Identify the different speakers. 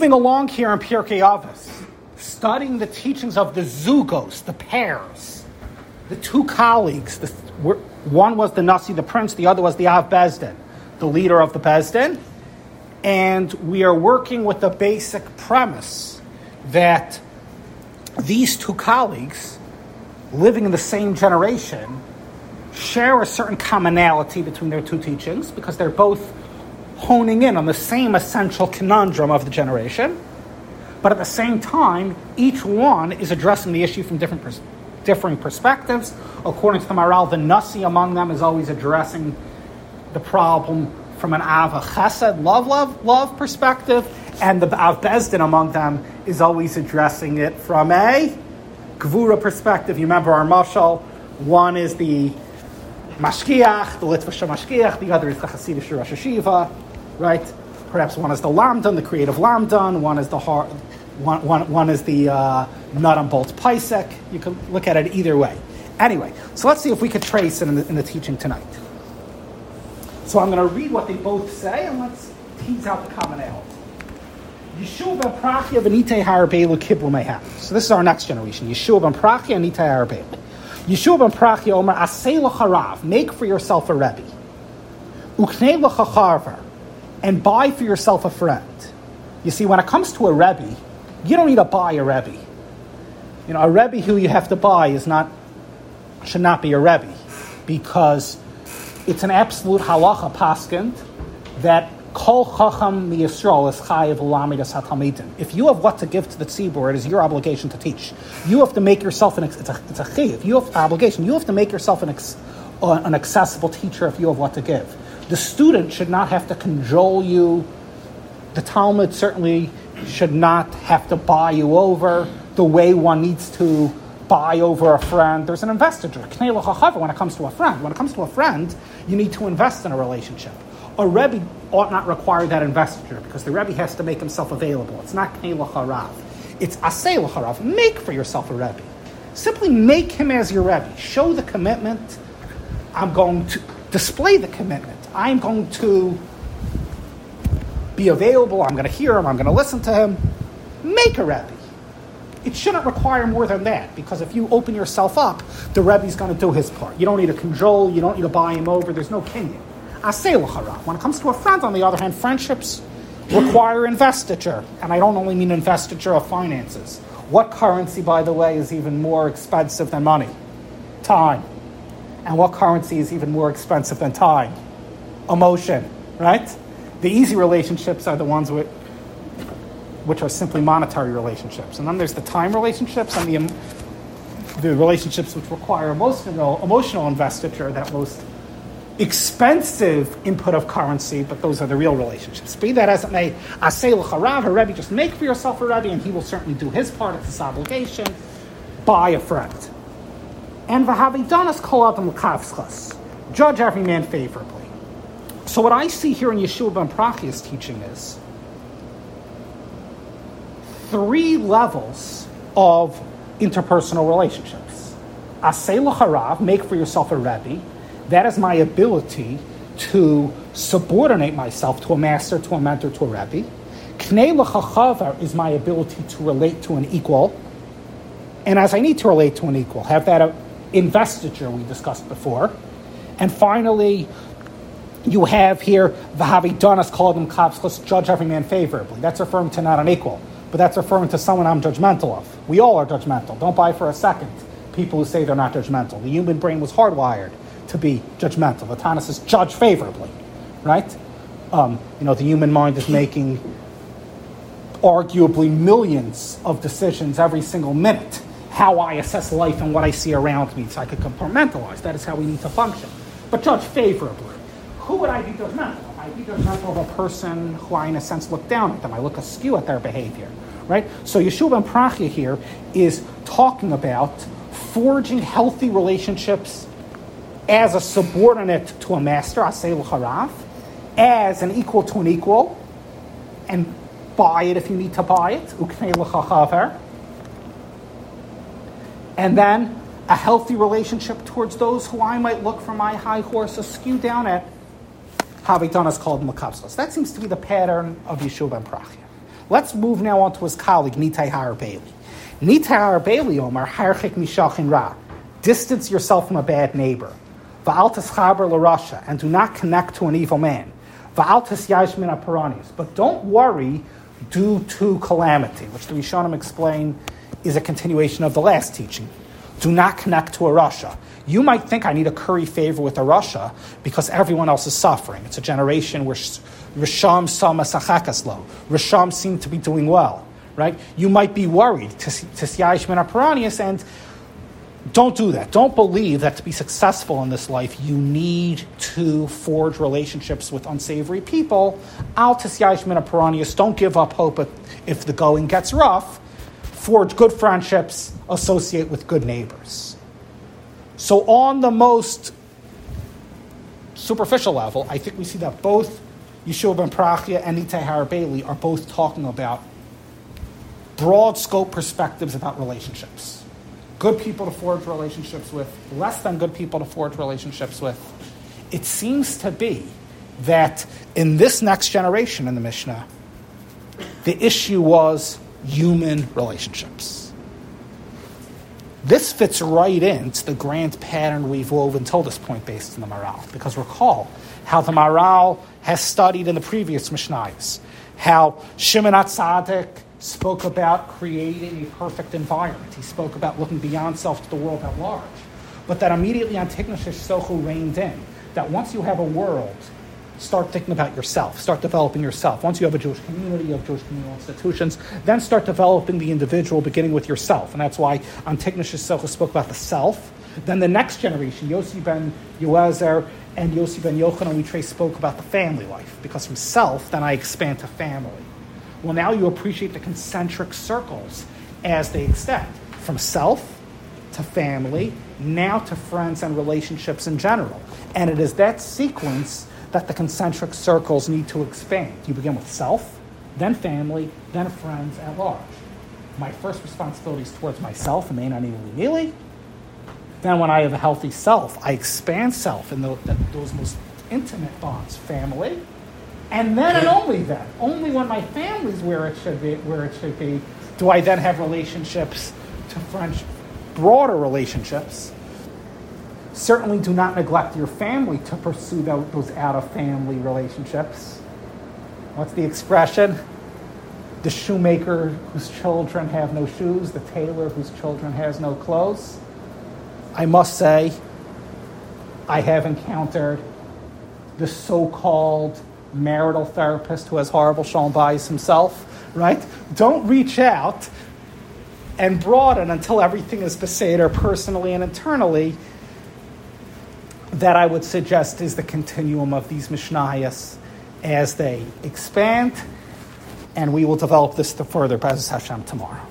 Speaker 1: Moving along here in Pirkei Avos, studying the teachings of the Zugos, the pairs, the two colleagues. The, one was the Nasi, the prince, the other was the Av Beis Din, the leader of the Beis Din. And we are working with the basic premise that these two colleagues, living in the same generation, share a certain commonality between their two teachings because they're both honing in on the same essential conundrum of the generation. But at the same time, each one is addressing the issue from different pers- differing perspectives. According to the Maharal, the Nasi among them is always addressing the problem from an Av Chesed, love, love, love perspective, and the Av Beis Din among them is always addressing it from a Gvura perspective. You remember our mashal, one is the Mashgiach, the Litvish Mashgiach, the other is the Hasidic Rosh Yeshiva, right? Perhaps one is the Lamdan, the creative Lamdan, one is the hard, one, one, one is the uh, nut and bolt Posek. You can look at it either way. Anyway, so let's see if we could trace it in the, in the teaching tonight. So I'm going to read what they both say and let's tease out the commonality. Yeshua ben Prachia v'Nittai HaArbeli kiblu. So this is our next generation. Yeshua ben Prachia and Nittai HaArbeli. Yeshua ben Prachia omer asay l'charav. Make for yourself a rebbe. Uknei l'chacharver. And buy for yourself a friend. You see, when it comes to a rebbe, you don't need to buy a rebbe. You know, a rebbe who you have to buy is not should not be a rebbe because it's an absolute halacha paskind that kol chacham miyisrael is chayiv lamidas hatalmidim. If you have what to give to the tzibur, it is your obligation to teach. You have to make yourself an it's a it's a chayiv. You have obligation. You have to make yourself an an accessible teacher if you have what to give. The student should not have to cajole you. The talmid certainly should not have to buy you over the way one needs to buy over a friend. There's an investiture. When it comes to a friend, when it comes to a friend, you need to invest in a relationship. A Rebbe ought not require that investiture because the Rebbe has to make himself available. It's not Knei Harav. It's Asay Harav. Make for yourself a Rebbe. Simply make him as your Rebbe. Show the commitment. I'm going to display the commitment. I'm going to be available. I'm going to hear him. I'm going to listen to him. Make a Rebbe it shouldn't require more than that because if you open yourself up, the Rebbe's going to do his part. You don't need to control, you don't need to buy him over, there's no kinyan. When it comes to a friend, on the other hand, friendships require investiture. And I don't only mean investiture of finances. What currency, by the way, is even more expensive than money? Time. And what currency is even more expensive than time? Emotion, right? The easy relationships are the ones with which are simply monetary relationships. And then there's the time relationships and the, the relationships which require emotional, emotional investiture, that most expensive input of currency, but those are the real relationships. Be that as it may, Asay l'charav, a Rebbe, just make for yourself a Rebbe, and he will certainly do his part, of this obligation. Buy a friend. And v'havidanas kol adam l'kavschas. Judge every man favorably. So what I see here in Yeshua ben Prachia's teaching is three levels of interpersonal relationships. Asay harav, make for yourself a Rebbe. That is my ability to subordinate myself to a master, to a mentor, to a Rebbe. Knei l'chachavar is my ability to relate to an equal. And as I need to relate to an equal, have that investiture we discussed before. And finally, you have here the Havidanas called them kavskos, judge every man favorably. That's referring to not an equal but that's referring to someone I'm judgmental of. We all are judgmental. Don't buy for a second people who say they're not judgmental. The human brain was hardwired to be judgmental. The Tana says judge favorably, right? Um, you know, the human mind is making arguably millions of decisions every single minute. How I assess life and what I see around me, so I could compartmentalize. That is how we need to function. But judge favorably. Who would I be judgmental? I be judgmental of a person who I, in a sense, look down at them. I look askew at their behavior right? So Yeshua ben Prachia here is talking about forging healthy relationships as a subordinate to a master, Asel Harav, as an equal to an equal, and buy it if you need to buy it, and then a healthy relationship towards those who I might look from my high horse askew down at. Havitanas called Makapslas. That seems to be the pattern of Yeshua ben Prachia. Let's move now on to his colleague, Nittai HaArbeli. Nitai Har Bailey Omar, Harchik Mishachin Ra. Distance yourself from a bad neighbor. Va'altas chaber l'rasha, and do not connect to an evil man. Va'altas yashmin aparanis. But don't worry due to calamity, which the Rishonim explain is a continuation of the last teaching. Do not connect to a rasha. You might think I need to curry favor with a rasha because everyone else is suffering. It's a generation where Risham sama sachakaslo. Risham seem to be doing well, right? You might be worried to see Aparanius and don't do that. Don't believe that to be successful in this life, you need to forge relationships with unsavory people. Al Paranius, don't give up hope if the going gets rough. Forge good friendships, associate with good neighbors. So, on the most superficial level, I think we see that both Yeshua ben Prachia and Nittai HaArbeli are both talking about broad scope perspectives about relationships good people to forge relationships with, less than good people to forge relationships with. It seems to be that in this next generation in the Mishnah, the issue was human relationships. This fits right into the grand pattern we've woven till this point based on the Maharal. Because recall how the Maharal has studied in the previous Mishnahs, how Shimon Atzadik spoke about creating a perfect environment. He spoke about looking beyond self to the world at large. But that immediately Antignosh Sochu reigned in. That once you have a world, start thinking about yourself, start developing yourself. Once you have a Jewish community, you have Jewish communal institutions, then start developing the individual, beginning with yourself. And that's why Antignosh Sochu spoke about the self. Then the next generation, Yossi ben Yoezer and Yossi ben Yochanan, we trace spoke about the family life. Because from self, then I expand to family. Well, now you appreciate the concentric circles as they extend from self to family, now to friends and relationships in general. And it is that sequence that the concentric circles need to expand. You begin with self, then family, then friends at large. My first responsibility is towards myself, and may not even nearly. Then, when I have a healthy self, I expand self in the, the, those most intimate bonds family, and then and only then, only when my family's where it should be, where it should be, do I then have relationships to French, broader relationships. Certainly do not neglect your family to pursue those out of family relationships. What's the expression? The shoemaker whose children have no shoes, the tailor whose children has no clothes. I must say, I have encountered the so called marital therapist who has horrible shalom bayis himself, right? Don't reach out and broaden until everything is beseder personally and internally. That I would suggest is the continuum of these Mishnayos as they expand, and we will develop this further, Bez Hashem, tomorrow.